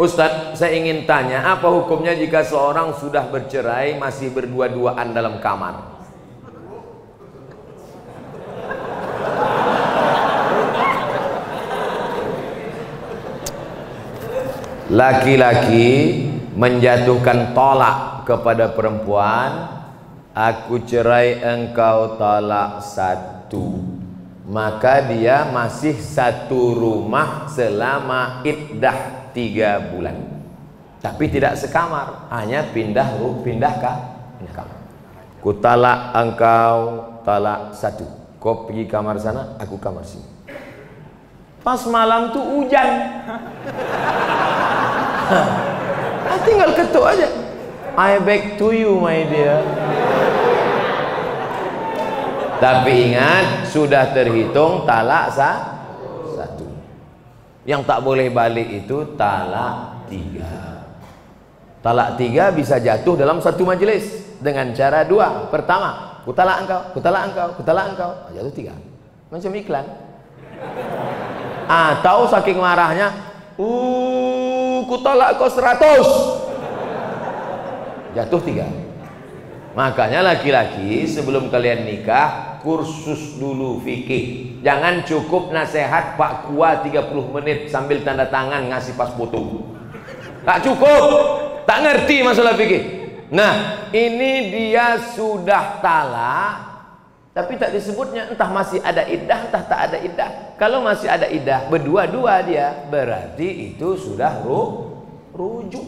Ustadz, saya ingin tanya, apa hukumnya jika seorang sudah bercerai masih berdua-duaan dalam kamar? Laki-laki menjatuhkan tolak kepada perempuan, aku cerai engkau tolak satu. Maka dia masih satu rumah selama iddah tiga bulan. Tapi tidak sekamar, hanya pindah pindah ke pindah kamar. Ku talak engkau talak satu. Kau pergi kamar sana, aku kamar sini. Pas malam tuh hujan. Ah, tinggal ketuk aja. I back to you my dear. Tapi ingat sudah terhitung talak sah. Yang tak boleh balik itu talak tiga. Talak tiga bisa jatuh dalam satu majelis dengan cara dua. Pertama, kutalak engkau, kutalak engkau, kutalak engkau. Jatuh tiga. Macam iklan. Atau saking marahnya, uh, kutalak kau seratus. Jatuh tiga. Makanya laki-laki sebelum kalian nikah kursus dulu fikih. Jangan cukup nasihat Pak Kua 30 menit sambil tanda tangan ngasih pas foto. Tak cukup. Tak ngerti masalah fikih. Nah, ini dia sudah talak tapi tak disebutnya entah masih ada iddah entah tak ada iddah. Kalau masih ada iddah berdua-dua dia berarti itu sudah ru rujuk.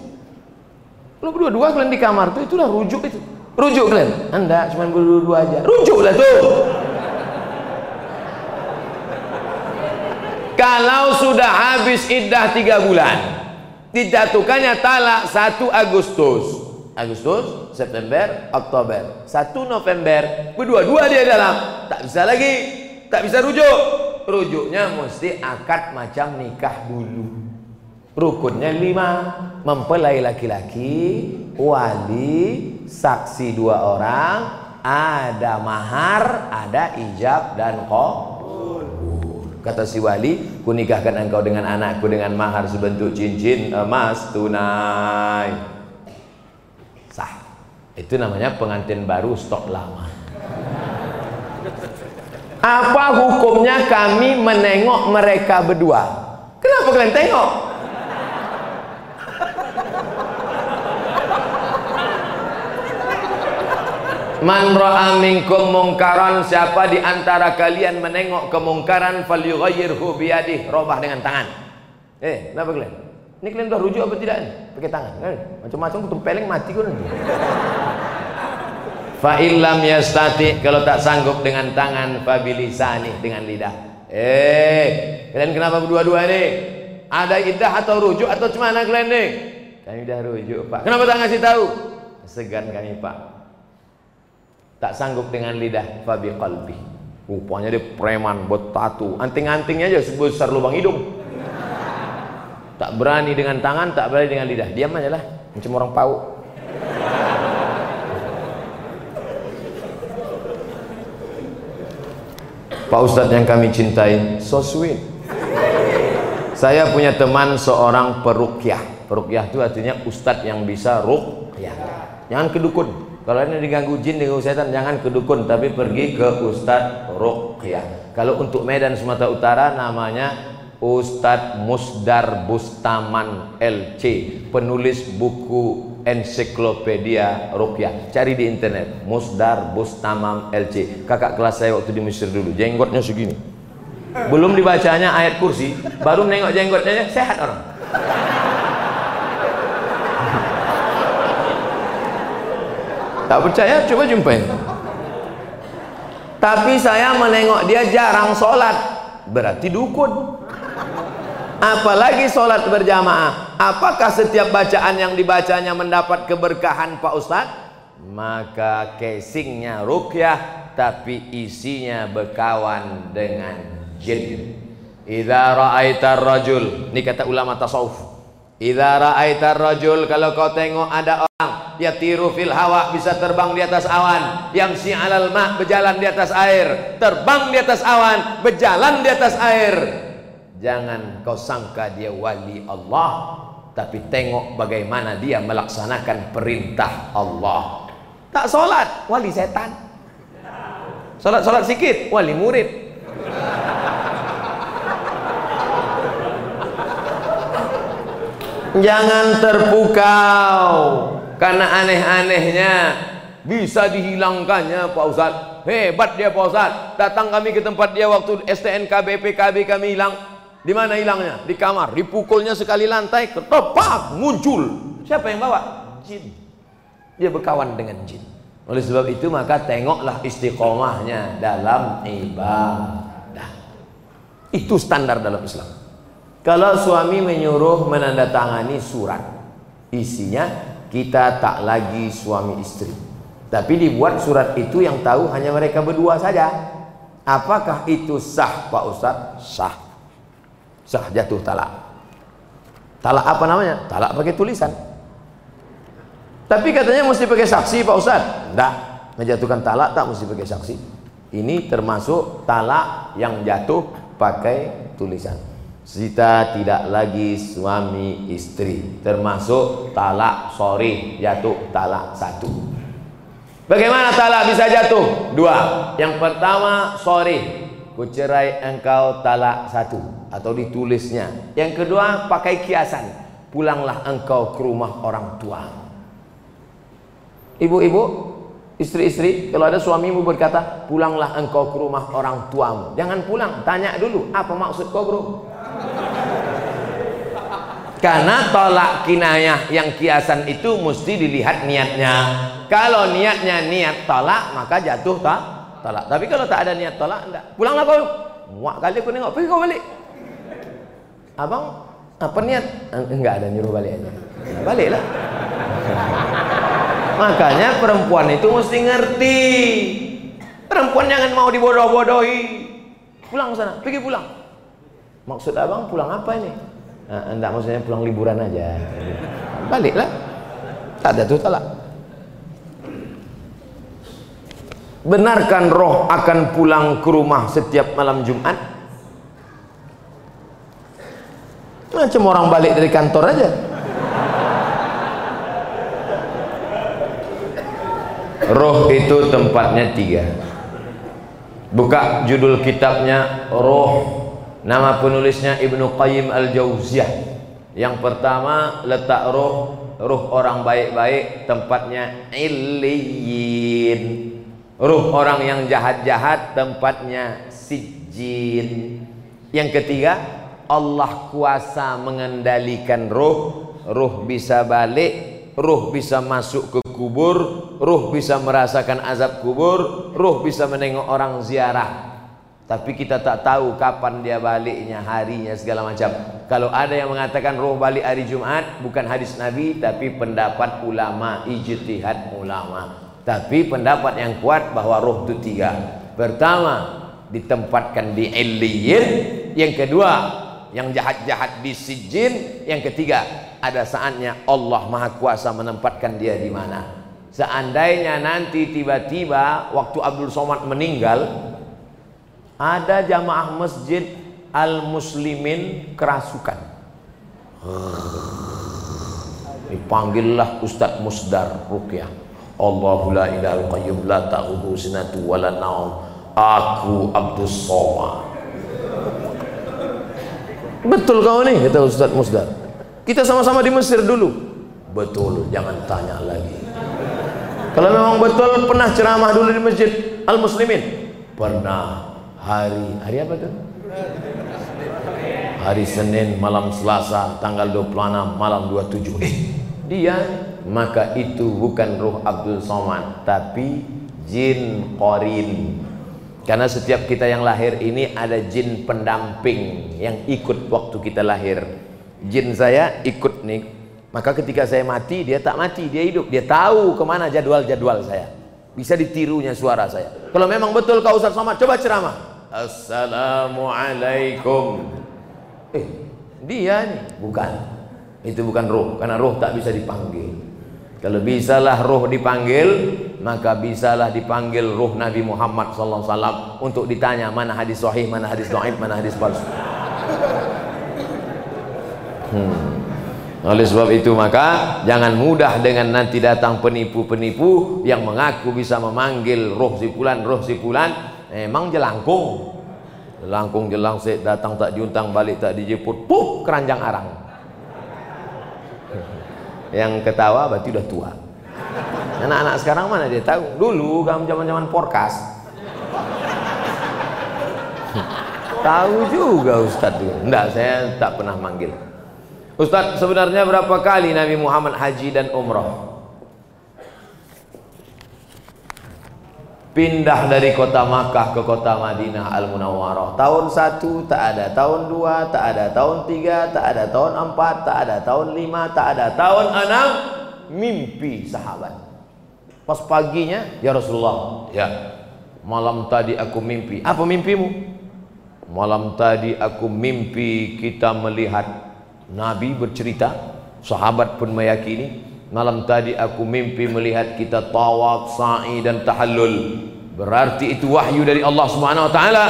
Kalau berdua-dua kalian di kamar tuh itulah rujuk itu. Rujuk kalian. Anda cuma berdua-dua aja. Rujuklah tuh. Kalau sudah habis iddah tiga bulan, dijatuhkannya talak 1 Agustus. Agustus, September, Oktober. 1 November, berdua-dua dia dalam. Tak bisa lagi, tak bisa rujuk. Rujuknya mesti akad macam nikah dulu. Rukunnya lima, mempelai laki-laki, wali, saksi dua orang, ada mahar, ada ijab dan qabul. Kata si wali, ku nikahkan engkau dengan anakku dengan mahar sebentuk cincin emas tunai. Sah. Itu namanya pengantin baru stok lama. Apa hukumnya kami menengok mereka berdua? Kenapa kalian tengok? Man ra'a minkum mungkaran siapa di antara kalian menengok kemungkaran falyughayyirhu biyadihi robah dengan tangan. Eh, kenapa kalian? Ini kalian dah rujuk apa tidak? Pakai tangan. Kan? Macam-macam tempeleng mati kau nanti. Fa illam yastati kalau tak sanggup dengan tangan fa bilisani dengan lidah. Eh, kalian kenapa berdua-dua nih? Ada iddah atau rujuk atau cemana kalian nih? Kami dah rujuk, Pak. Kenapa tak ngasih tahu? Segan kami, Pak tak sanggup dengan lidah fabi qalbi rupanya dia preman bertatu. Anting-antingnya aja sebesar lubang hidung. Tak berani dengan tangan tak berani dengan lidah. Diam aja lah. Macam orang pau Pak Ustadz yang kami cintai so sweet. Saya punya teman seorang perukyah. Perukyah itu artinya ustadz yang bisa rukyah. Jangan kedukun kalau ini diganggu jin, diganggu setan, jangan ke dukun, tapi pergi ke Ustadz Ruqyah. Kalau untuk Medan Sumatera Utara namanya Ustadz Musdar Bustaman LC, penulis buku ensiklopedia Ruqyah. Cari di internet, Musdar Bustamam LC. Kakak kelas saya waktu di Mesir dulu, jenggotnya segini. Belum dibacanya ayat kursi, baru nengok jenggotnya, sehat orang. Tak percaya coba jumpain. Tapi saya menengok dia jarang sholat, berarti dukun. Apalagi sholat berjamaah. Apakah setiap bacaan yang dibacanya mendapat keberkahan Pak Ustadz? Maka casingnya rukyah, tapi isinya berkawan dengan jin. Idza ra'aitar rajul, ini kata ulama tasawuf. Idza ra'aitar rajul kalau kau tengok ada orang yatiru fil hawa bisa terbang di atas awan, yamsi 'alal ma berjalan di atas air, terbang di atas awan, berjalan di atas air. Jangan kau sangka dia wali Allah. tapi tengok bagaimana dia melaksanakan perintah Allah. Tak solat, wali setan. Solat-solat sikit, wali murid. Jangan terpukau karena aneh-anehnya bisa dihilangkannya Pak Ustaz. Hebat dia Pak Ustaz. Datang kami ke tempat dia waktu STNK BPKB kami hilang. Di mana hilangnya? Di kamar. Dipukulnya sekali lantai, ketepak muncul. Siapa yang bawa? Jin. Dia berkawan dengan jin. Oleh sebab itu maka tengoklah istiqomahnya dalam ibadah. Itu standar dalam Islam. Kalau suami menyuruh menandatangani surat, isinya kita tak lagi suami istri. Tapi dibuat surat itu yang tahu hanya mereka berdua saja. Apakah itu sah Pak Ustadz? Sah. Sah jatuh talak. Talak apa namanya? Talak pakai tulisan. Tapi katanya mesti pakai saksi Pak Ustadz. Tidak. Menjatuhkan talak tak mesti pakai saksi. Ini termasuk talak yang jatuh pakai tulisan. Kita tidak lagi suami istri Termasuk talak sorry Jatuh talak satu. Bagaimana talak bisa jatuh? Dua. Yang pertama sorry Kucerai engkau talak satu Atau ditulisnya. Yang kedua pakai kiasan. Pulanglah engkau ke rumah orang tua. Ibu-ibu Istri-istri Kalau ada suamimu berkata Pulanglah engkau ke rumah orang tuamu. Jangan pulang Tanya dulu Apa maksud kau bro? Karena tolak kinayah yang kiasan itu mesti dilihat niatnya. Kalau niatnya niat tolak, maka jatuh tak tolak. Tapi kalau tak ada niat tolak, enggak. Pulanglah kau. Muak kali aku nengok, pergi kau balik. Abang, apa niat? Enggak ada nyuruh balik aja. Nah, baliklah. Makanya perempuan itu mesti ngerti. Perempuan jangan mau dibodoh-bodohi. Pulang sana, pergi pulang. Maksud abang pulang apa ini? Nah, enggak maksudnya pulang liburan aja. Baliklah. Tak ada tuh talak. Benarkan roh akan pulang ke rumah setiap malam Jumat? Macam orang balik dari kantor aja. Roh itu tempatnya tiga. Buka judul kitabnya Roh Nama penulisnya Ibnu Qayyim Al-Jauziyah. Yang pertama letak roh, roh orang baik-baik tempatnya illiyin. Roh orang yang jahat-jahat tempatnya sijin. Yang ketiga, Allah kuasa mengendalikan roh, roh bisa balik, roh bisa masuk ke kubur, roh bisa merasakan azab kubur, roh bisa menengok orang ziarah tapi kita tak tahu kapan dia baliknya harinya segala macam. Kalau ada yang mengatakan roh balik hari Jumat bukan hadis Nabi tapi pendapat ulama ijtihad ulama. Tapi pendapat yang kuat bahwa roh itu tiga. Pertama ditempatkan di Eliyin yang kedua yang jahat-jahat di Sijin yang ketiga ada saatnya Allah Maha Kuasa menempatkan dia di mana. Seandainya nanti tiba-tiba waktu Abdul Somad meninggal ada jamaah masjid al-muslimin kerasukan. Dipanggillah Ustadz Musdar Rukyah Allahu la ilaha qayyum la ta'udhu sinatu wa la na'um aku Abdus Somad. Betul kau nih kata Ustadz Musdar. Kita sama-sama di Mesir dulu. Betul jangan tanya lagi. Kalau memang betul pernah ceramah dulu di masjid al-muslimin? Pernah hari hari apa tuh? Hari Senin malam Selasa tanggal 26 malam 27. Eh, dia maka itu bukan ruh Abdul Somad tapi jin korin. Karena setiap kita yang lahir ini ada jin pendamping yang ikut waktu kita lahir. Jin saya ikut nih. Maka ketika saya mati dia tak mati, dia hidup. Dia tahu ke mana jadwal-jadwal saya. Bisa ditirunya suara saya. Kalau memang betul kau Ustaz Somad, coba ceramah. Assalamualaikum Eh dia nih Bukan. Itu bukan roh. Karena roh tak bisa dipanggil. Kalau bisalah roh dipanggil Maka bisalah dipanggil roh Nabi Muhammad SAW Untuk ditanya mana hadis sahih Mana hadis do'ib Mana hadis palsu hmm. oleh sebab itu maka jangan mudah dengan nanti datang penipu-penipu yang mengaku bisa memanggil roh si fulan roh si fulan emang jelangkung jelangkung jelang datang tak diuntang balik tak dijemput puh keranjang arang. Yang ketawa berarti udah tua. Anak-anak sekarang mana dia tahu? Dulu kamu zaman-zaman porkas tahu juga Ustadz enggak saya tak pernah manggil. Ustaz, sebenarnya berapa kali Nabi Muhammad haji dan umrah? Pindah dari kota Makkah ke kota Madinah Al-Munawwarah. Tahun 1 tak ada, tahun 2 tak ada, tahun 3 tak ada, tahun 4 tak ada, tahun 5 tak ada, tahun 6 mimpi sahabat. Pas paginya, ya Rasulullah, ya. Malam tadi aku mimpi. Apa mimpimu? Malam tadi aku mimpi kita melihat Nabi bercerita, sahabat pun meyakini, malam tadi aku mimpi melihat kita tawaf, sa'i dan tahallul. Berarti itu wahyu dari Allah Subhanahu wa taala.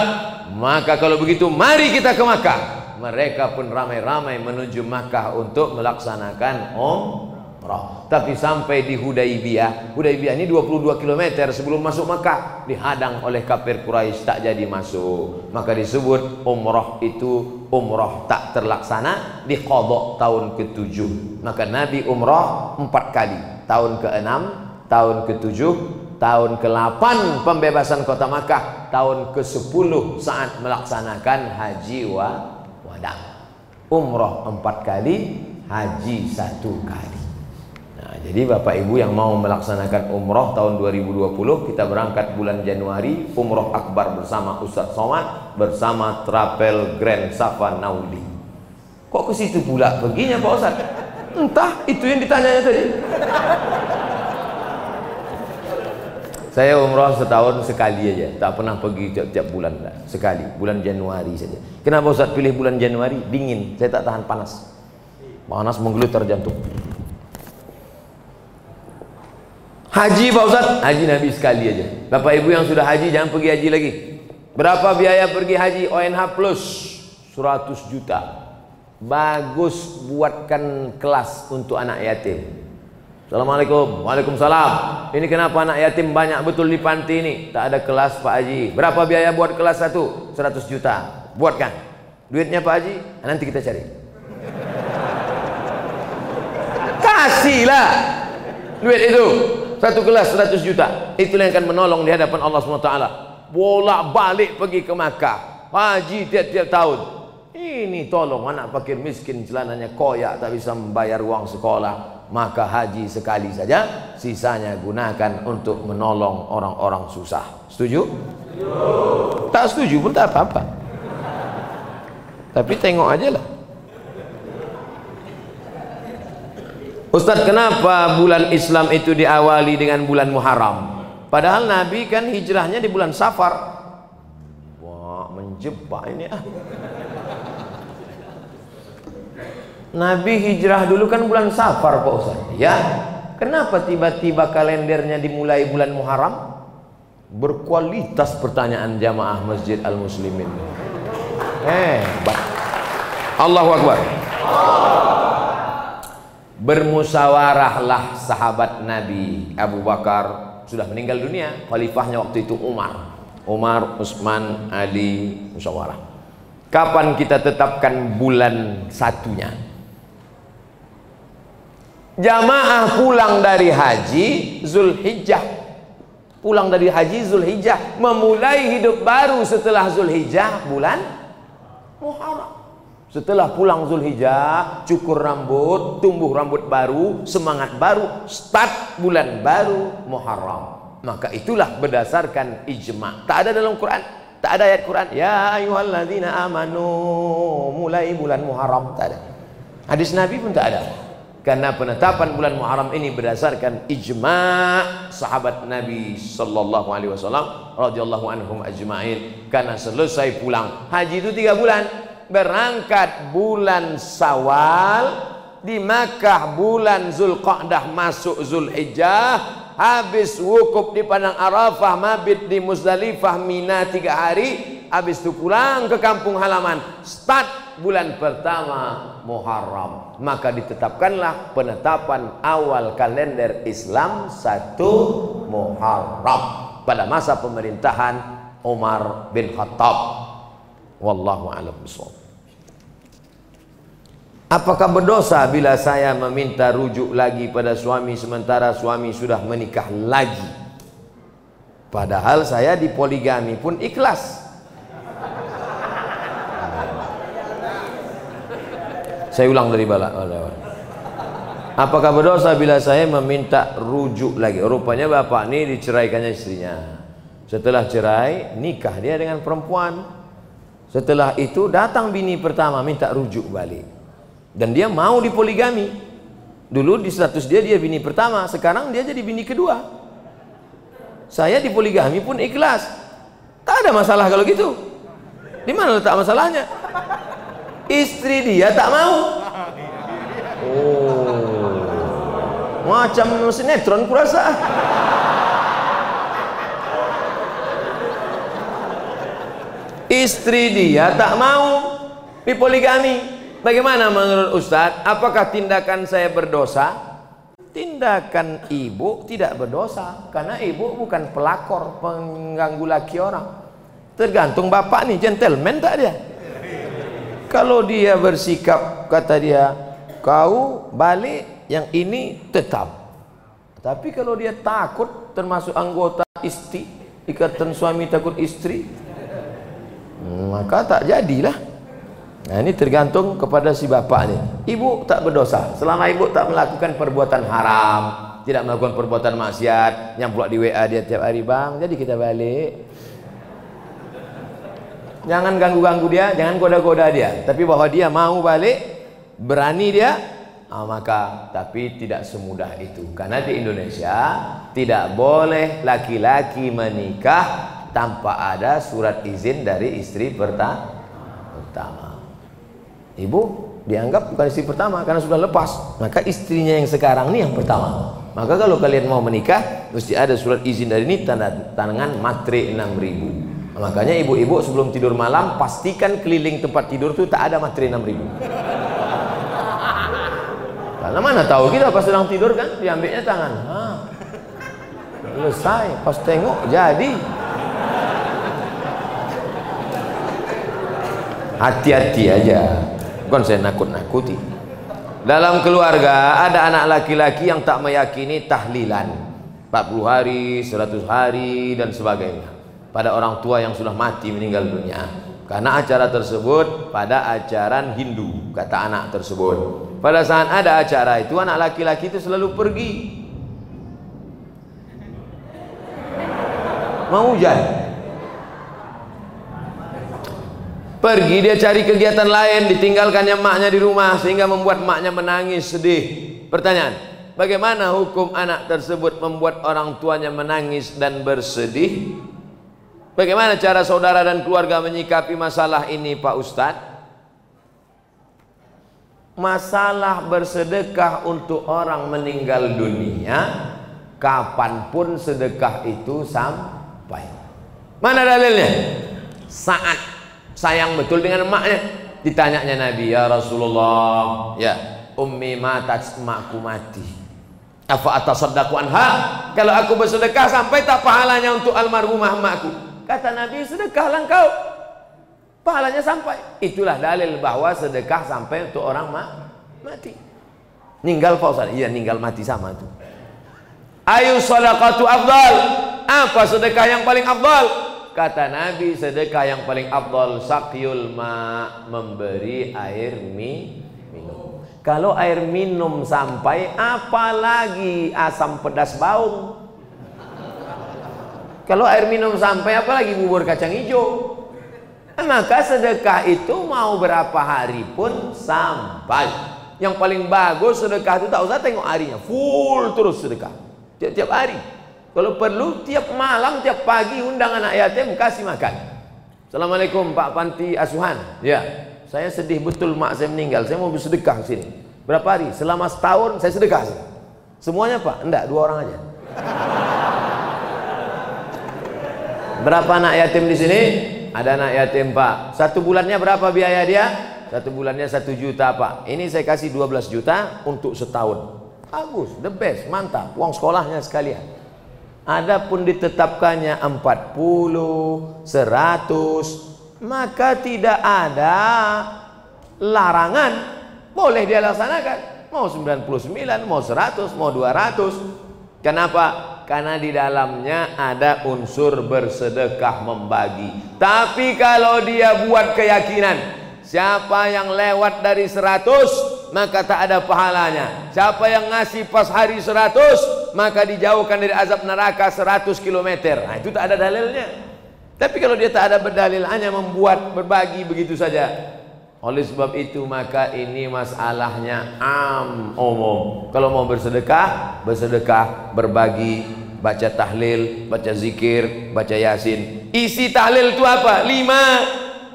Maka kalau begitu mari kita ke Makkah. Mereka pun ramai-ramai menuju Makkah untuk melaksanakan Om umrah. Tapi sampai di Hudaibiyah, Hudaibiyah ini 22 km sebelum masuk Makkah, dihadang oleh kafir Quraisy tak jadi masuk. Maka disebut umrah itu umrah tak terlaksana di qadha tahun ke-7. Maka Nabi umrah empat kali. Tahun ke-6, tahun ke-7, tahun ke-8 pembebasan kota Makkah, tahun ke-10 saat melaksanakan haji wa wada. Umrah empat kali, haji satu kali. Jadi Bapak Ibu yang mau melaksanakan umroh tahun 2020 kita berangkat bulan Januari umroh akbar bersama Ustadz Somad bersama Travel Grand Safa Nauli. Kok ke situ pula perginya Pak Ustadz? Entah itu yang ditanyanya tadi. Saya umroh setahun sekali aja, tak pernah pergi tiap-tiap bulan lah. Sekali, bulan Januari saja. Kenapa Ustaz pilih bulan Januari? Dingin, saya tak tahan panas. Panas menggelutar jantung. Haji Pak Ustaz, haji Nabi sekali aja. Bapak Ibu yang sudah haji jangan pergi haji lagi. Berapa biaya pergi haji ONH plus? 100 juta. Bagus buatkan kelas untuk anak yatim. Assalamualaikum. Waalaikumsalam. Ini kenapa anak yatim banyak betul di panti ini? Tak ada kelas Pak Haji. Berapa biaya buat kelas satu? 100 juta. Buatkan. Duitnya Pak Haji, nanti kita cari. Kasihlah duit itu. Satu kelas 100 juta. Itulah yang akan menolong di hadapan Allah SWT. Bolak balik pergi ke Makkah. Haji tiap-tiap tahun. Ini tolong anak fakir miskin celananya koyak tak bisa membayar uang sekolah. Maka haji sekali saja. Sisanya gunakan untuk menolong orang-orang susah. Setuju? Setuju. Tak setuju pun tak apa-apa. Tapi tengok aja lah. Ustaz kenapa bulan Islam itu diawali dengan bulan Muharram? Padahal Nabi kan hijrahnya di bulan Safar. Wah menjebak ini ah. Nabi hijrah dulu kan bulan Safar Pak Ustaz. Ya kenapa tiba-tiba kalendernya dimulai bulan Muharram? Berkualitas pertanyaan jamaah Masjid Al-Muslimin. Eh Allahu Akbar bermusyawarahlah sahabat Nabi Abu Bakar. Sudah meninggal dunia khalifahnya waktu itu Umar. Umar, Utsman, Ali musyawarah kapan kita tetapkan bulan satunya? Jamaah pulang dari haji Zulhijjah. Pulang dari haji Zulhijjah memulai hidup baru setelah Zulhijjah bulan Muharram setelah pulang Zulhijjah, cukur rambut, tumbuh rambut baru, semangat baru, start bulan baru Muharram. Maka itulah berdasarkan ijma. Tak ada dalam Quran, tak ada ayat Quran. Ya ayyuhalladzina amanu, mulai bulan Muharram tak ada. Hadis Nabi pun tak ada. Karena penetapan bulan Muharram ini berdasarkan ijma sahabat Nabi sallallahu alaihi wasallam radhiyallahu anhum ajma'in. Karena selesai pulang haji itu tiga bulan berangkat bulan Sawal di Makkah bulan Zulqa'dah masuk Zulhijjah habis wukuf di padang Arafah mabit di Muzdalifah Mina tiga hari habis itu pulang ke kampung halaman start bulan pertama Muharram. Maka ditetapkanlah penetapan awal kalender Islam satu Muharram pada masa pemerintahan Umar bin Khattab. Wallahu a'lam bishawab Apakah berdosa bila saya meminta rujuk lagi pada suami sementara suami sudah menikah lagi? Padahal saya di poligami pun ikhlas. Saya ulang dari bala. Apakah berdosa bila saya meminta rujuk lagi? Rupanya bapak ini diceraikannya istrinya. Setelah cerai, nikah dia dengan perempuan. Setelah itu datang bini pertama minta rujuk balik dan dia mau dipoligami dulu di status dia dia bini pertama. Sekarang dia jadi bini kedua. Saya dipoligami pun ikhlas. Tak ada masalah kalau gitu. Di mana letak masalahnya? Istri dia tak mau. Oh. Macam sinetron kurasa. Istri dia tak mau dipoligami Bagaimana menurut Ustadz? Apakah tindakan saya berdosa? Tindakan ibu tidak berdosa karena ibu bukan pelakor pengganggu laki orang. Tergantung bapak nih gentleman tak dia? Kalau dia bersikap kata dia kau balik yang ini tetap. Tapi kalau dia takut termasuk anggota istri ikatan suami takut istri maka tak jadilah. Nah, ini tergantung kepada si bapak ni. Ibu tak berdosa selama ibu tak melakukan perbuatan haram, tidak melakukan perbuatan maksiat, yang pula di WA dia tiap hari, "Bang, jadi kita balik." Jangan ganggu-ganggu dia, jangan goda-goda dia. Tapi bahwa dia mau balik, berani dia, ah, maka tapi tidak semudah itu. Karena di Indonesia tidak boleh laki-laki menikah tanpa ada surat izin dari istri pertama. Ibu dianggap bukan istri pertama karena sudah lepas. Maka istrinya yang sekarang ini yang pertama. Maka kalau kalian mau menikah, mesti ada surat izin dari ini tanda tangan matre 6000. Makanya ibu-ibu sebelum tidur malam pastikan keliling tempat tidur itu tak ada matre 6000. Karena mana tahu kita pas sedang tidur kan diambilnya tangan. Selesai, pas tengok jadi. Hati-hati aja bukan saya nakut-nakuti. Dalam keluarga ada anak laki-laki yang tak meyakini tahlilan. 40 hari, 100 hari dan sebagainya. Pada orang tua yang sudah mati meninggal dunia. Karena acara tersebut pada ajaran Hindu kata anak tersebut. Pada saat ada acara itu anak laki-laki itu selalu pergi. Mau hujan Pergi dia cari kegiatan lain, ditinggalkannya maknya di rumah sehingga membuat maknya menangis sedih. Pertanyaan, bagaimana hukum anak tersebut membuat orang tuanya menangis dan bersedih? Bagaimana cara saudara dan keluarga menyikapi masalah ini Pak Ustadz? Masalah bersedekah untuk orang meninggal dunia Kapan pun sedekah itu sampai Mana dalilnya? Saat sayang betul dengan emaknya. Ditanyanya Nabi ya Rasulullah ya. Ummi matat emakku mati. Apa atas sedekah anha? Kalau aku bersedekah sampai tak pahalanya untuk almarhumah emakku. Kata Nabi sedekahlah engkau. Pahalanya sampai. Itulah dalil bahwa sedekah sampai untuk orang mak mati. Ninggal Pak iya ninggal mati sama itu ayu sadaqatu afdal? Apa sedekah yang paling afdal kata Nabi sedekah yang paling abdul sakyul ma memberi air mi minum. Kalau air minum sampai apalagi asam pedas bau kalau air minum sampai apalagi bubur kacang hijau? Maka sedekah itu mau berapa hari pun sampai. Yang paling bagus sedekah itu tak usah tengok harinya. Full terus sedekah. Tiap-tiap hari kalau perlu tiap malam, tiap pagi undang anak yatim kasih makan. Assalamualaikum Pak Panti Asuhan. Ya, saya sedih betul mak saya meninggal. Saya mau bersedekah sini. Berapa hari? Selama setahun saya sedekah. Semuanya Pak? Enggak, dua orang aja. Berapa anak yatim di sini? Ada anak yatim Pak. Satu bulannya berapa biaya dia? satu bulannya satu juta pak ini saya kasih 12 juta untuk setahun bagus the best mantap uang sekolahnya sekalian Adapun ditetapkannya 40, 100, maka tidak ada larangan. Boleh dia laksanakan. Mau 99, mau 100, mau 200. Kenapa? Karena di dalamnya ada unsur bersedekah membagi. Tapi kalau dia buat keyakinan, siapa yang lewat dari 100, maka tak ada pahalanya. Siapa yang ngasih pas hari 100, maka dijauhkan dari azab neraka 100 km. Nah, itu tak ada dalilnya. Tapi kalau dia tak ada berdalil hanya membuat berbagi begitu saja. Oleh sebab itu maka ini masalahnya am umum. Kalau mau bersedekah, bersedekah, berbagi, baca tahlil, baca zikir, baca yasin. Isi tahlil itu apa? Lima.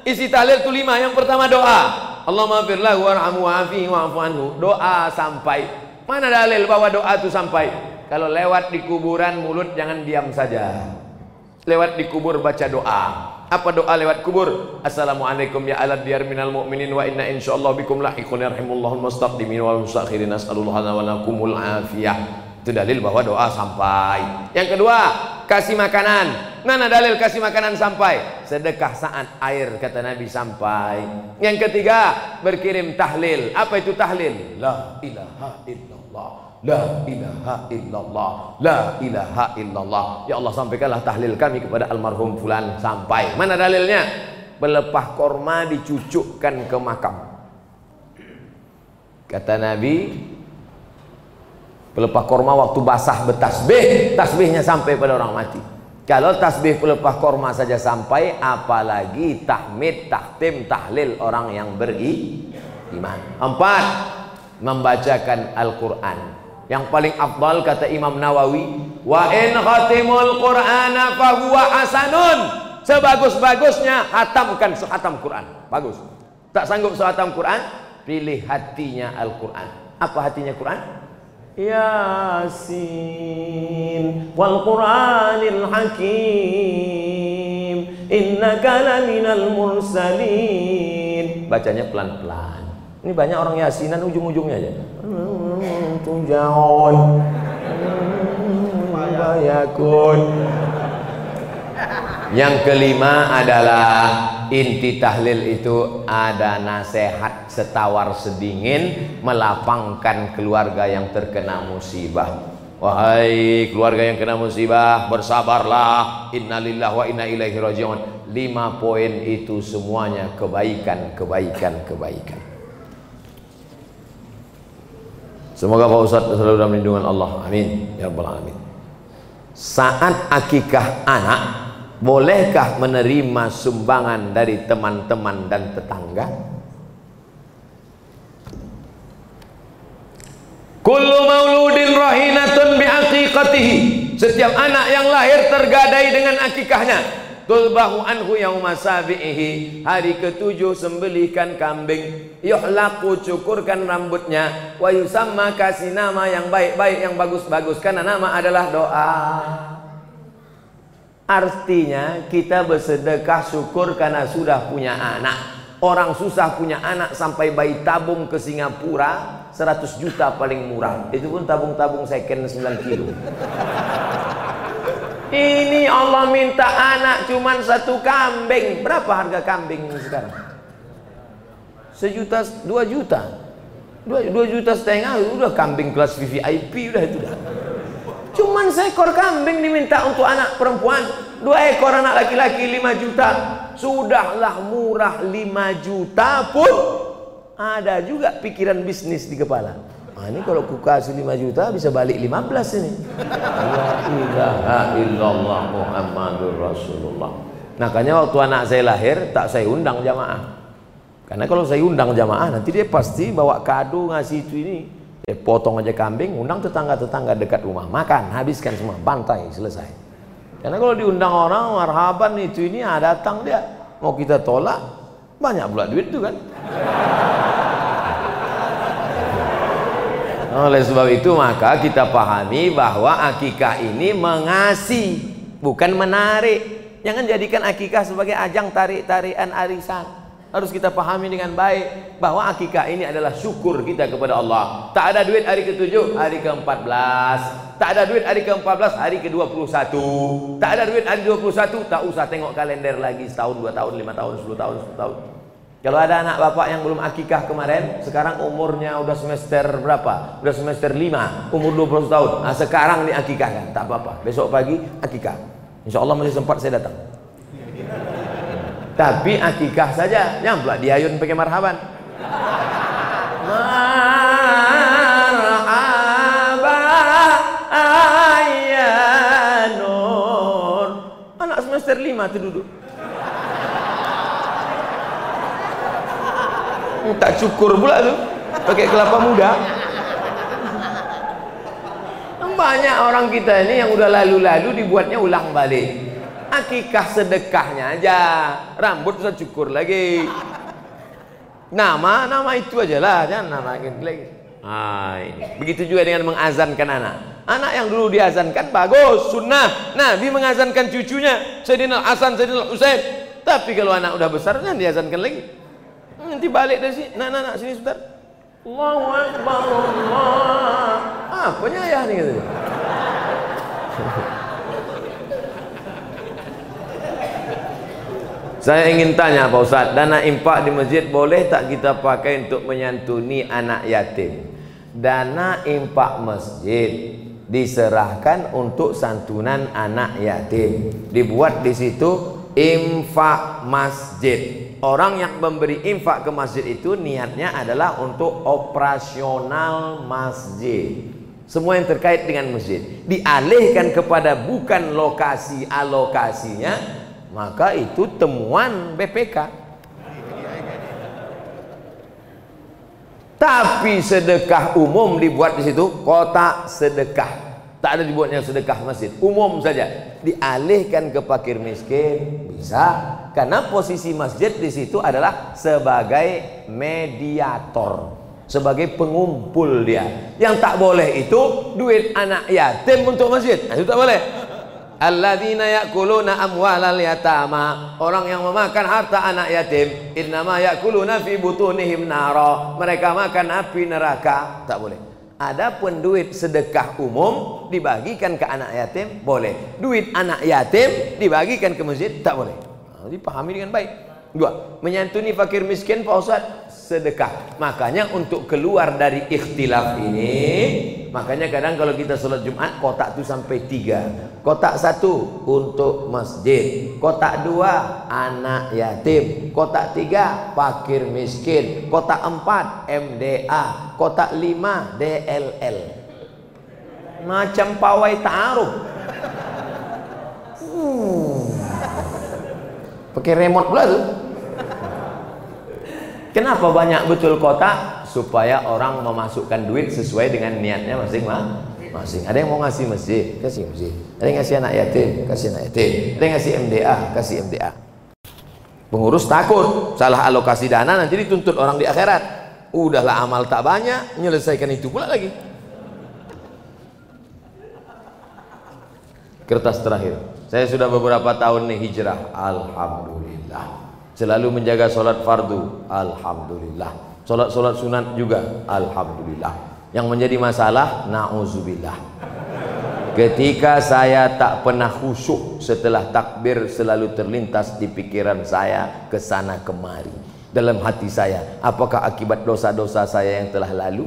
Isi tahlil itu lima. Yang pertama doa. Allahumma firlahu warhamhu wa'afihi wa'afu anhu. Doa sampai. Mana dalil bahwa doa itu sampai? Kalau lewat di kuburan mulut jangan diam saja. Lewat di kubur baca doa. Apa doa lewat kubur? Assalamualaikum ya ala diyar minal mu'minin wa inna insyaallah bikum lahiqun yarhimullahul mustaqdimin wal mustakhirin as'alullah wa lakumul afiyah. Itu dalil bahwa doa sampai. Yang kedua, kasih makanan. Mana dalil kasih makanan sampai? Sedekah saat air kata Nabi sampai. Yang ketiga, berkirim tahlil. Apa itu tahlil? La ilaha illallah. La ilaha illallah. La ilaha illallah. Ya Allah sampaikanlah tahlil kami kepada almarhum fulan Sampai. Mana dalilnya? Pelepah korma dicucukkan ke makam. Kata Nabi Pelepah korma waktu basah bertasbih. Tasbihnya sampai pada orang mati. Kalau tasbih pelepah korma saja sampai Apalagi tahmid, tahtim, tahlil orang yang beriman. Empat Membacakan Al-Quran yang paling afdal kata Imam Nawawi, wa in khatimul Qur'ana fahuwa hasanun. Sebagus-bagusnya hatamkan sehatam Quran. Bagus. Tak sanggup sehatam Quran, pilih hatinya Al-Quran. Apa hatinya Quran? Yasin wal Qur'anil Hakim innaka laminal mursalin. Bacanya pelan-pelan. Ini banyak orang yasinan ujung-ujungnya aja. Tujaun bayakun. Yang kelima adalah inti tahlil itu ada nasihat setawar sedingin melapangkan keluarga yang terkena musibah. Wahai keluarga yang kena musibah bersabarlah. Innalillah wa inna ilaihi rajiun. Lima poin itu semuanya kebaikan kebaikan kebaikan Semoga Pak Ustaz selalu dalam lindungan Allah. Amin. Ya Rabbal Alamin. Saat akikah anak, bolehkah menerima sumbangan dari teman-teman dan tetangga? Kullu mauludin rahinatun bi aqiqatihi. Setiap anak yang lahir tergadai dengan akikahnya tulbahu anhu yauma sabihi hari ketujuh sembelihkan kambing. Yuhlaku cukurkan rambutnya. Wa yusamma kasih nama yang baik-baik yang bagus-bagus. Karena nama adalah doa. Artinya kita bersedekah syukur karena sudah punya anak. Orang susah punya anak sampai bayi tabung ke Singapura 100 juta paling murah. Itu pun tabung-tabung second 9 kilo ini Allah minta anak cuman satu kambing. Berapa harga kambing sekarang? Sejuta, dua juta. Dua, dua juta setengah udah kambing kelas VVIP udah itu dah. Cuman seekor kambing diminta untuk anak perempuan. Dua ekor anak laki-laki lima juta. Sudahlah murah lima juta pun ada juga pikiran bisnis di kepala. Nah, ini kalau ku kasih 5 juta bisa balik 15 ini. La ilaha illallah Muhammadur Rasulullah. Makanya waktu anak saya lahir tak saya undang jamaah. Karena kalau saya undang jamaah nanti dia pasti bawa kado ngasih itu ini. Dia potong aja kambing, undang tetangga-tetangga dekat rumah. Makan, habiskan semua, bantai, selesai. Karena kalau diundang orang, marhaban itu ini, ah, datang dia. Mau kita tolak, banyak pula duit itu kan. Oleh sebab itu maka kita pahami bahwa akikah ini mengasih bukan menarik. Jangan jadikan akikah sebagai ajang tarik-tarian arisan. harus kita pahami dengan baik bahwa akikah ini adalah syukur kita kepada Allah. Tak ada duit hari ke-7, hari ke-14. Tak ada duit hari ke-14, hari ke-21. Tak ada duit hari ke-21, tak usah tengok kalender lagi setahun, dua tahun, lima tahun, sepuluh tahun, sepuluh tahun. Kalau ada anak bapak yang belum akikah kemarin, sekarang umurnya udah semester berapa? Udah semester 5, umur 20 tahun. Nah, sekarang diakikahkan, tak apa-apa. Besok pagi akikah. Insya Allah masih sempat saya datang. Tapi akikah saja, jangan pula diayun pakai marhaban. Marhaba ayyanun. Anak semester 5 tu duduk. Tak cukur pula tu. Pakai kelapa muda. Banyak orang kita ini yang udah lalu-lalu dibuatnya ulang balik. Akikah sedekahnya aja. Rambut usah cukur lagi. Nama nama itu aja lah. Jangan nama lagi. Ah, ini. begitu juga dengan mengazankan anak. Anak yang dulu diazankan bagus sunnah. Nabi mengazankan cucunya Sayyidina Hasan Sayyidina Usaid tapi kalau anak udah besar jangan diazankan lagi nanti balik dari sini nak nak nak sini sebentar Allahu Akbar Allah apanya ayah nih gitu Saya ingin tanya Pak Ustaz, dana impak di masjid boleh tak kita pakai untuk menyantuni anak yatim? Dana impak masjid diserahkan untuk santunan anak yatim. Dibuat di situ infak masjid. Orang yang memberi infak ke masjid itu niatnya adalah untuk operasional masjid. Semua yang terkait dengan masjid dialihkan kepada bukan lokasi alokasinya maka itu temuan BPK tapi sedekah umum dibuat di situ kotak sedekah tak ada dibuatnya sedekah masjid. Umum saja. Dialihkan ke fakir miskin. Bisa. Karena posisi masjid di situ adalah sebagai mediator. Sebagai pengumpul dia. Yang tak boleh itu duit anak yatim untuk masjid. Nah, itu tak boleh. Alladzina yakuluna amwalal yatama. Orang yang memakan harta anak yatim innama yakuluna fi butunihim nara. Mereka makan api neraka. Tak boleh adapun duit sedekah umum dibagikan ke anak yatim boleh. Duit anak yatim dibagikan ke masjid tak boleh. Jadi pahami dengan baik dua menyantuni fakir miskin Pak Ustaz sedekah. Makanya untuk keluar dari ikhtilaf ini, makanya kadang kalau kita sholat Jumat kotak itu sampai tiga. Kotak satu untuk masjid, kotak dua anak yatim, kotak tiga fakir miskin, kotak empat MDA, kotak lima DLL. Macam pawai taruh. Pakai remote pula tuh. Kenapa banyak betul kotak? Supaya orang memasukkan duit sesuai dengan niatnya masing-masing. Ada yang mau ngasih masjid, kasih masjid. Ada yang ngasih anak yatim, kasih anak yatim. Ada yang ngasih MDA, kasih MDA. Pengurus takut salah alokasi dana nanti dituntut orang di akhirat. Udahlah amal tak banyak, menyelesaikan itu pula lagi. Kertas terakhir. Saya sudah beberapa tahun nih hijrah. Alhamdulillah. Selalu menjaga solat fardu. Alhamdulillah. Solat-solat sunat juga. Alhamdulillah. Yang menjadi masalah nauzubillah ketika saya tak pernah khusyuk setelah takbir selalu terlintas di pikiran saya ke sana kemari. Dalam hati saya apakah akibat dosa-dosa saya yang telah lalu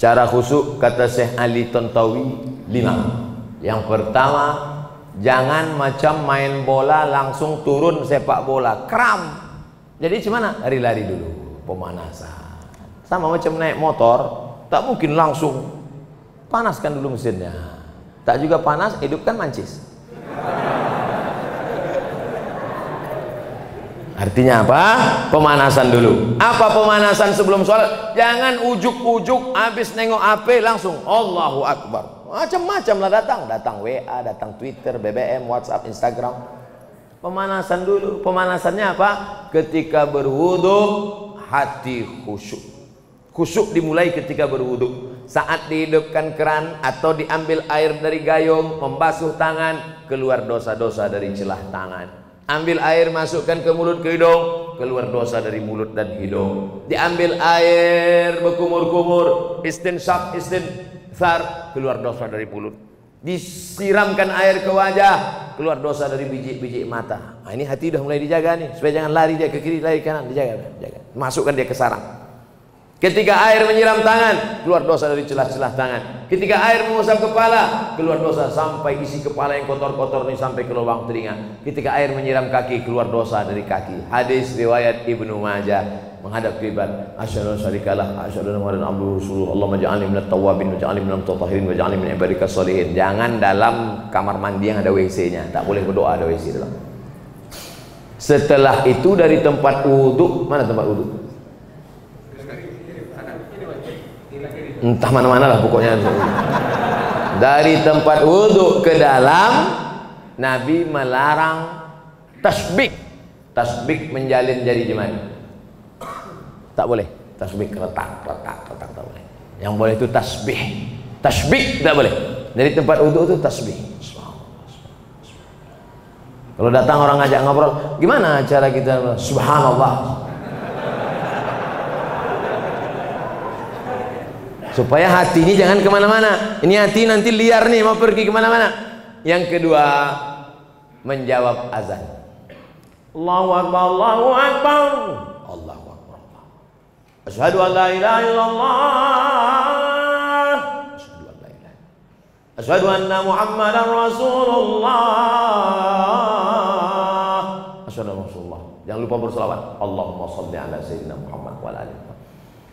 cara khusyuk kata Syekh Ali Tontawi lima yang pertama Jangan macam main bola langsung turun sepak bola, kram. Jadi gimana? Lari-lari dulu, pemanasan. Sama macam naik motor, tak mungkin langsung panaskan dulu mesinnya. Tak juga panas, hidupkan mancis. Artinya apa? Pemanasan dulu. Apa pemanasan sebelum sholat? Jangan ujuk-ujuk habis nengok HP langsung Allahu Akbar. Macam-macam lah datang, datang WA, datang Twitter, BBM, WhatsApp, Instagram. Pemanasan dulu. Pemanasannya apa? Ketika berwudu hati khusyuk. Khusyuk dimulai ketika berwudu. Saat dihidupkan keran atau diambil air dari gayung, membasuh tangan, keluar dosa-dosa dari celah tangan. Ambil air masukkan ke mulut ke hidung, keluar dosa dari mulut dan hidung. Diambil air berkumur-kumur, istinsyak, istinthar, keluar dosa dari mulut. Disiramkan air ke wajah, keluar dosa dari biji-biji mata. Nah, ini hati udah mulai dijaga nih, supaya jangan lari dia ke kiri, lari ke kanan, dijaga, dijaga. Masukkan dia ke sarang. Ketika air menyiram tangan, keluar dosa dari celah-celah tangan. Ketika air mengusap kepala, keluar dosa sampai isi kepala yang kotor-kotor ini sampai ke lubang telinga. Ketika air menyiram kaki, keluar dosa dari kaki. Hadis riwayat Ibnu Majah menghadap kiblat. Asyhadu an syarikalah, asyhadu anna muhammadan abduhu rasuluh. Allahumma ja'alni minat tawwabin wa minal mutatahhirin wa min ibadikas. Jangan dalam kamar mandi yang ada WC-nya. Tak boleh berdoa ada WC dalam. Setelah itu dari tempat wudhu, mana tempat wudhu? Entah mana-mana lah pokoknya. Dari tempat wudhu ke dalam Nabi melarang tasbih. Tasbih menjalin jari jemari tak boleh. Tasbih retak retak retak tak boleh. Yang boleh itu tasbih. Tasbih tak boleh. Dari tempat wudhu itu tasbih. Kalau datang orang ngajak ngobrol gimana cara kita? Subhanallah supaya hati ini jangan ke mana-mana. Ini hati nanti liar nih mau pergi ke mana-mana. Yang kedua menjawab azan. Allahu Akbar Allahu Akbar. Allahu Akbar Asyhadu an la ilaha illallah. Asyhadu an la ilaha Asyhadu anna Muhammadan Rasulullah. Asyhadu Rasulullah. Jangan lupa berselawat. Allahumma salli ala sayyidina Muhammad wa ala alihi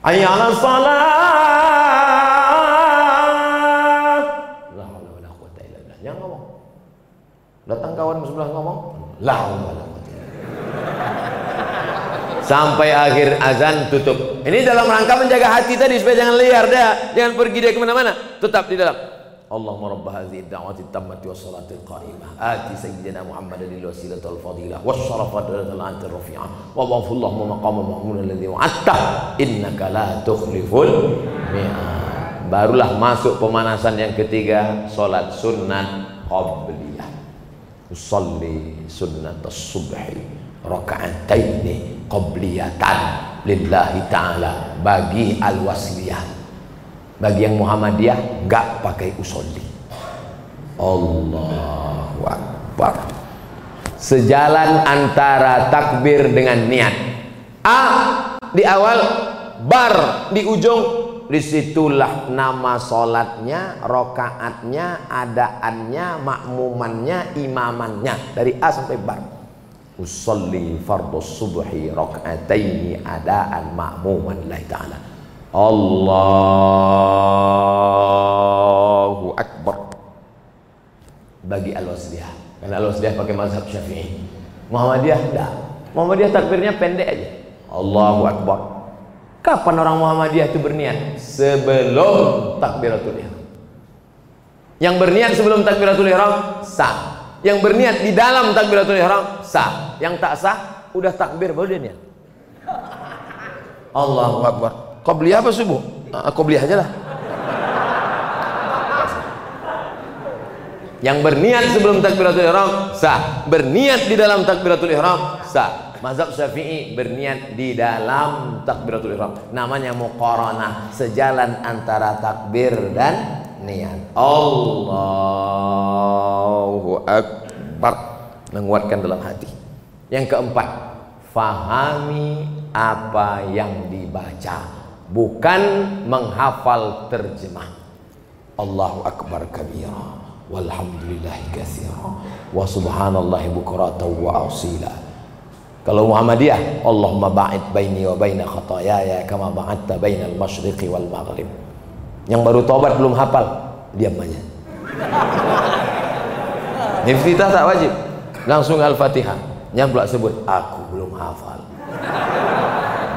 Hayya 'ala salat. La haula wala quwata illa billah. Jangan ngomong. Datang kawan sebelah ngomong, la haula wala Sampai akhir azan tutup. Ini dalam rangka menjaga hati tadi supaya jangan liar dia, jangan pergi dia ke mana-mana. Tetap di dalam. اللهم رب هذه الدعوة التامة والصلاة القائمة آت سيدنا محمد الوسيلة والفضيلة والشرف والدرجة الآن الرفيعة وضعف اللهم مقام محمود الذي وعدته إنك لا تخلف الميعاد barulah masuk pemanasan yang ketiga salat sunat qabliyah usalli sunnat as-subhi raka'ataini qabliyatan lillahi ta'ala bagi al-wasliyah bagi yang Muhammadiyah nggak pakai usolli. Allahu Akbar. Sejalan antara takbir dengan niat. A di awal, bar di ujung, di situlah nama solatnya, rokaatnya, adaannya, makmumannya, imamannya dari A sampai bar. Usolli fardhu subhi rakaataini adaan makmuman lillahi ta'ala Allahu Akbar. Bagi Al-Wasliyah. Karena Al-Wasliyah pakai mazhab syafi'i. Muhammadiyah tidak Muhammadiyah takbirnya pendek aja. Allahu Akbar. Kapan orang Muhammadiyah itu berniat? Sebelum takbiratul ihram. Yang berniat sebelum takbiratul ihram sah. Yang berniat di dalam takbiratul ihram sah. Yang tak sah udah takbir baru dia niat. Allahu Akbar Qobliyah apa subuh? Uh, Qobliyah aja lah. Yang berniat sebelum takbiratul ihram sah. Berniat di dalam takbiratul ihram sah. Mazhab Syafi'i berniat di dalam takbiratul ihram. Namanya muqaranah, sejalan antara takbir dan niat. Allahu akbar. Menguatkan dalam hati. Yang keempat, fahami apa yang dibaca bukan menghafal terjemah. Allahu akbar kabira. Walhamdulillahi katsira. Wa subhanallahi bukratan wa asila. Kalau Muhammadiyah Allahumma ba'id baini wa baina khataayaya kama ba'adta bainal masyriqi wal maghrib. Yang baru tobat belum hafal diam aja. Iftitah tak wajib. Langsung Al-Fatihah. Yang pula sebut aku belum hafal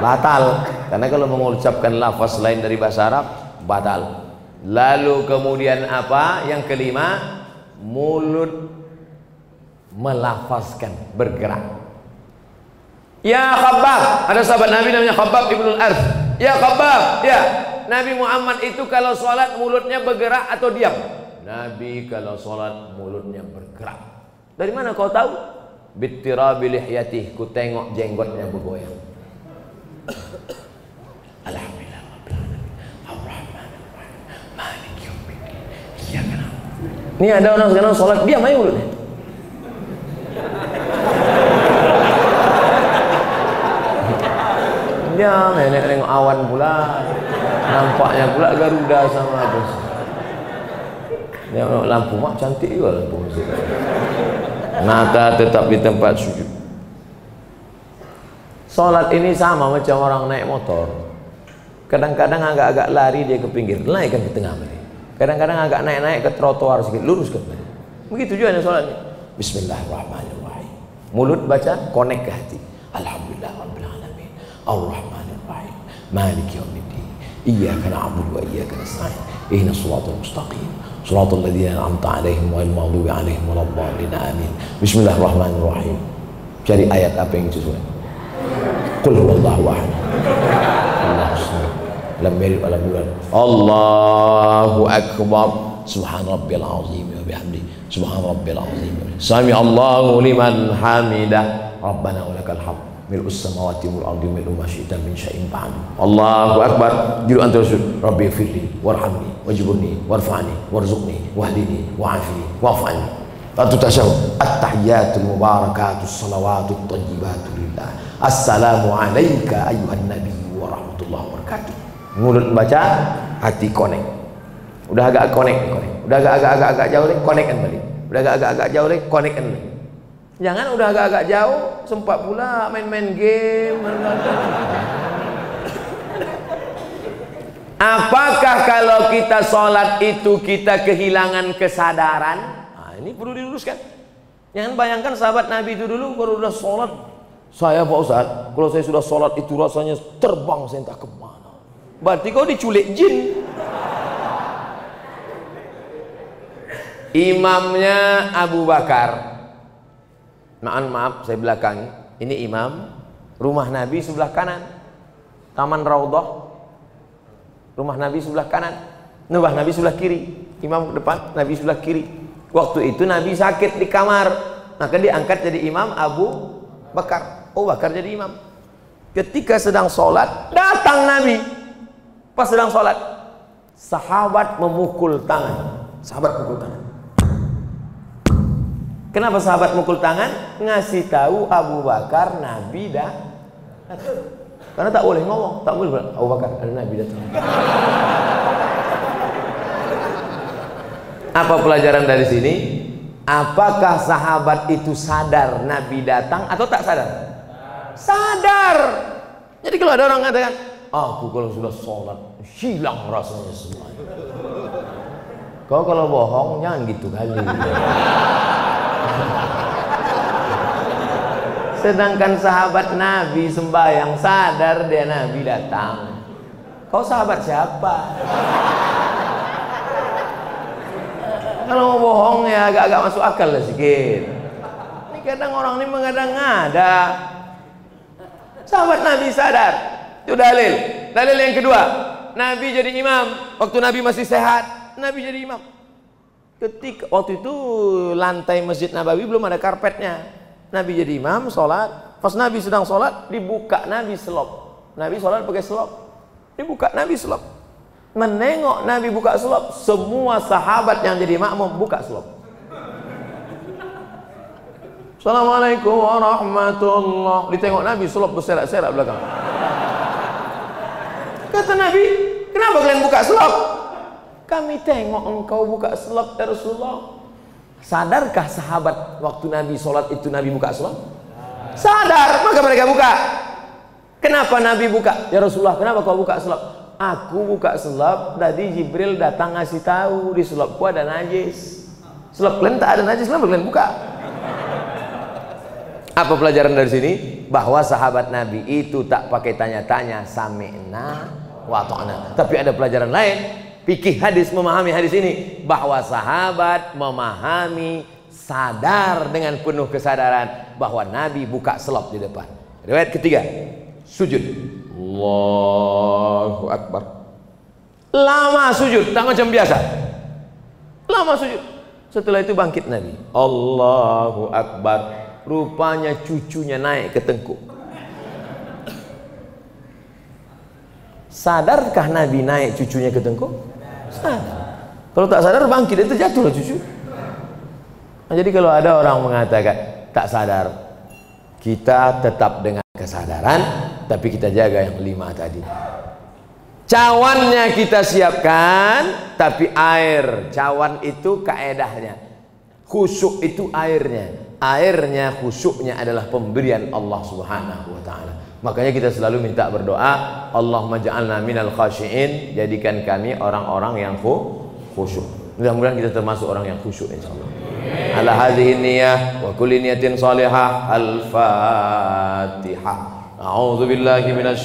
batal. Karena kalau mengucapkan lafaz lain dari bahasa Arab batal. Lalu kemudian apa? Yang kelima mulut melafazkan bergerak. Ya khabab ada sahabat Nabi namanya khabab ibnul Arf ya khabab ya. Nabi Muhammad itu kalau sholat mulutnya bergerak atau diam? Nabi kalau sholat mulutnya bergerak. Dari mana kau tahu? Bittirabi lihyatih ku tengok jenggotnya bergoyang. Alhamdulillah? Ini ada orang sekarang sholat diam aja mulutnya. Diam, nenek nengok awan pula. Nampaknya pula Garuda sama apa. Tengok lampu mak cantik juga lampu. Mata tetap di tempat sujud. Salat ini sama macam orang naik motor. Kadang-kadang agak-agak lari dia ke pinggir, naikkan ke tengah balik. Kadang-kadang agak naik-naik ke trotoar sedikit, luruskan balik. Begitu juga ini. Bismillahirrahmanirrahim. Mulut baca, connect ke hati. Alhamdulillah rabbil alamin. Ar-Rahmanirrahim. Malik yaumiddin. Iyyaka na'budu wa iyyaka nasta'in. Ihdinas siratal mustaqim. Siratal ladzina an'amta 'alaihim ghairil maghdubi 'alaihim waladdallin. Amin. Bismillahirrahmanirrahim. Cari ayat apa yang sesuai. Qul huwallahu ahad. Lam yalid wa yulad. Allahu akbar. Subhan rabbil azim wa bihamdi. Subhan rabbil azim. Sami Allahu liman hamidah. Rabbana wa lakal hamd. Mil'u samawati wal ardi mil'u ma syi'ta min syai'in ba'd. Allahu akbar. Juru antara sujud. Rabbi firli warhamni wajburni warfa'ni warzuqni wahdini wa'afini wa'afani. Satu tasyahud. At-tahiyatul mubarakatus salawatut thayyibatu lillah. Assalamu alayka ayuhan nabi wa rahmatullahi wa barakatuh. Mulut baca, hati connect. Udah agak connect, connect. Udah agak agak agak, agak jauh deh, connect kan balik. Udah agak agak agak jauh deh, connect kan balik. Jangan udah agak agak jauh, sempat pula main-main game. Apakah kalau kita sholat itu kita kehilangan kesadaran? Nah, ini perlu diluruskan. Jangan bayangkan sahabat Nabi itu dulu kalau udah sholat, saya Pak Ustaz, kalau saya sudah sholat itu rasanya terbang saya entah ke mana. Berarti kau diculik jin. Imamnya Abu Bakar. Maaf, maaf, saya belakangi. Ini imam. Rumah Nabi sebelah kanan. Taman Raudhah. Rumah Nabi sebelah kanan. Rumah Nabi sebelah kiri. Imam ke depan, Nabi sebelah kiri. Waktu itu Nabi sakit di kamar. Maka diangkat jadi imam Abu Bakar. Oh Bakar jadi imam. Ketika sedang sholat, datang Nabi. Pas sedang sholat, sahabat memukul tangan. Sahabat memukul tangan. Kenapa sahabat mukul tangan? Ngasih tahu Abu Bakar Nabi dah Karena tak boleh ngomong, tak boleh Abu Bakar ada Nabi datang. Apa pelajaran dari sini? Apakah sahabat itu sadar Nabi datang atau tak sadar? Sadar. Jadi kalau ada orang mengatakan, aku kalau sudah sholat hilang rasanya semua. Kau kalau bohong jangan gitu kali. Sedangkan sahabat Nabi sembahyang sadar dia Nabi datang. Kau sahabat siapa? Kalau mau bohong ya agak-agak masuk akal lah sedikit. Ini kadang orang ini mengadang ada. Sahabat Nabi sadar. Itu dalil. Dalil yang kedua. Nabi jadi imam. Waktu Nabi masih sehat. Nabi jadi imam. Ketika waktu itu lantai Masjid Nabawi belum ada karpetnya. Nabi jadi imam sholat pas Nabi sedang sholat dibuka Nabi selop Nabi sholat pakai selop dibuka Nabi selop menengok Nabi buka selop semua sahabat yang jadi makmum buka selop Assalamualaikum warahmatullah ditengok Nabi selop berserak-serak belakang kata Nabi kenapa kalian buka selop kami tengok engkau buka selop ya Rasulullah Sadarkah sahabat waktu Nabi sholat itu Nabi buka sholat? Sadar, maka mereka buka. Kenapa Nabi buka? Ya Rasulullah, kenapa kau buka sholat? Aku buka sholat, tadi Jibril datang ngasih tahu di sholatku ada najis. Sholat kalian tak ada najis, kenapa kalian buka? Apa pelajaran dari sini? Bahwa sahabat Nabi itu tak pakai tanya-tanya, sami'na wa ta'na. Tapi ada pelajaran lain, Fikih hadis memahami hadis ini bahwa sahabat memahami sadar dengan penuh kesadaran bahwa Nabi buka selop di depan. Riwayat ketiga, sujud. Allahu Akbar. Lama sujud, tak macam biasa. Lama sujud. Setelah itu bangkit Nabi. Allahu Akbar. Rupanya cucunya naik ke tengkuk. Sadarkah Nabi naik cucunya ke tengkuk? Sadar. Kalau tak sadar bangkit itu jatuh cucu. Nah, jadi kalau ada orang mengatakan tak sadar, kita tetap dengan kesadaran, tapi kita jaga yang lima tadi. Cawannya kita siapkan, tapi air. Cawan itu kaedahnya. Khusuk itu airnya. Airnya, khusuknya adalah pemberian Allah Subhanahu wa taala. Makanya kita selalu minta berdoa, Allahumma ja'alna minal khashiin, jadikan kami orang-orang yang khusyuk. Mudah-mudahan kita termasuk orang yang khusyuk insyaallah. Ala hadhihi niyyah wa kulli niyatin salihah. Al-Fatihah. A'udzu billahi minasy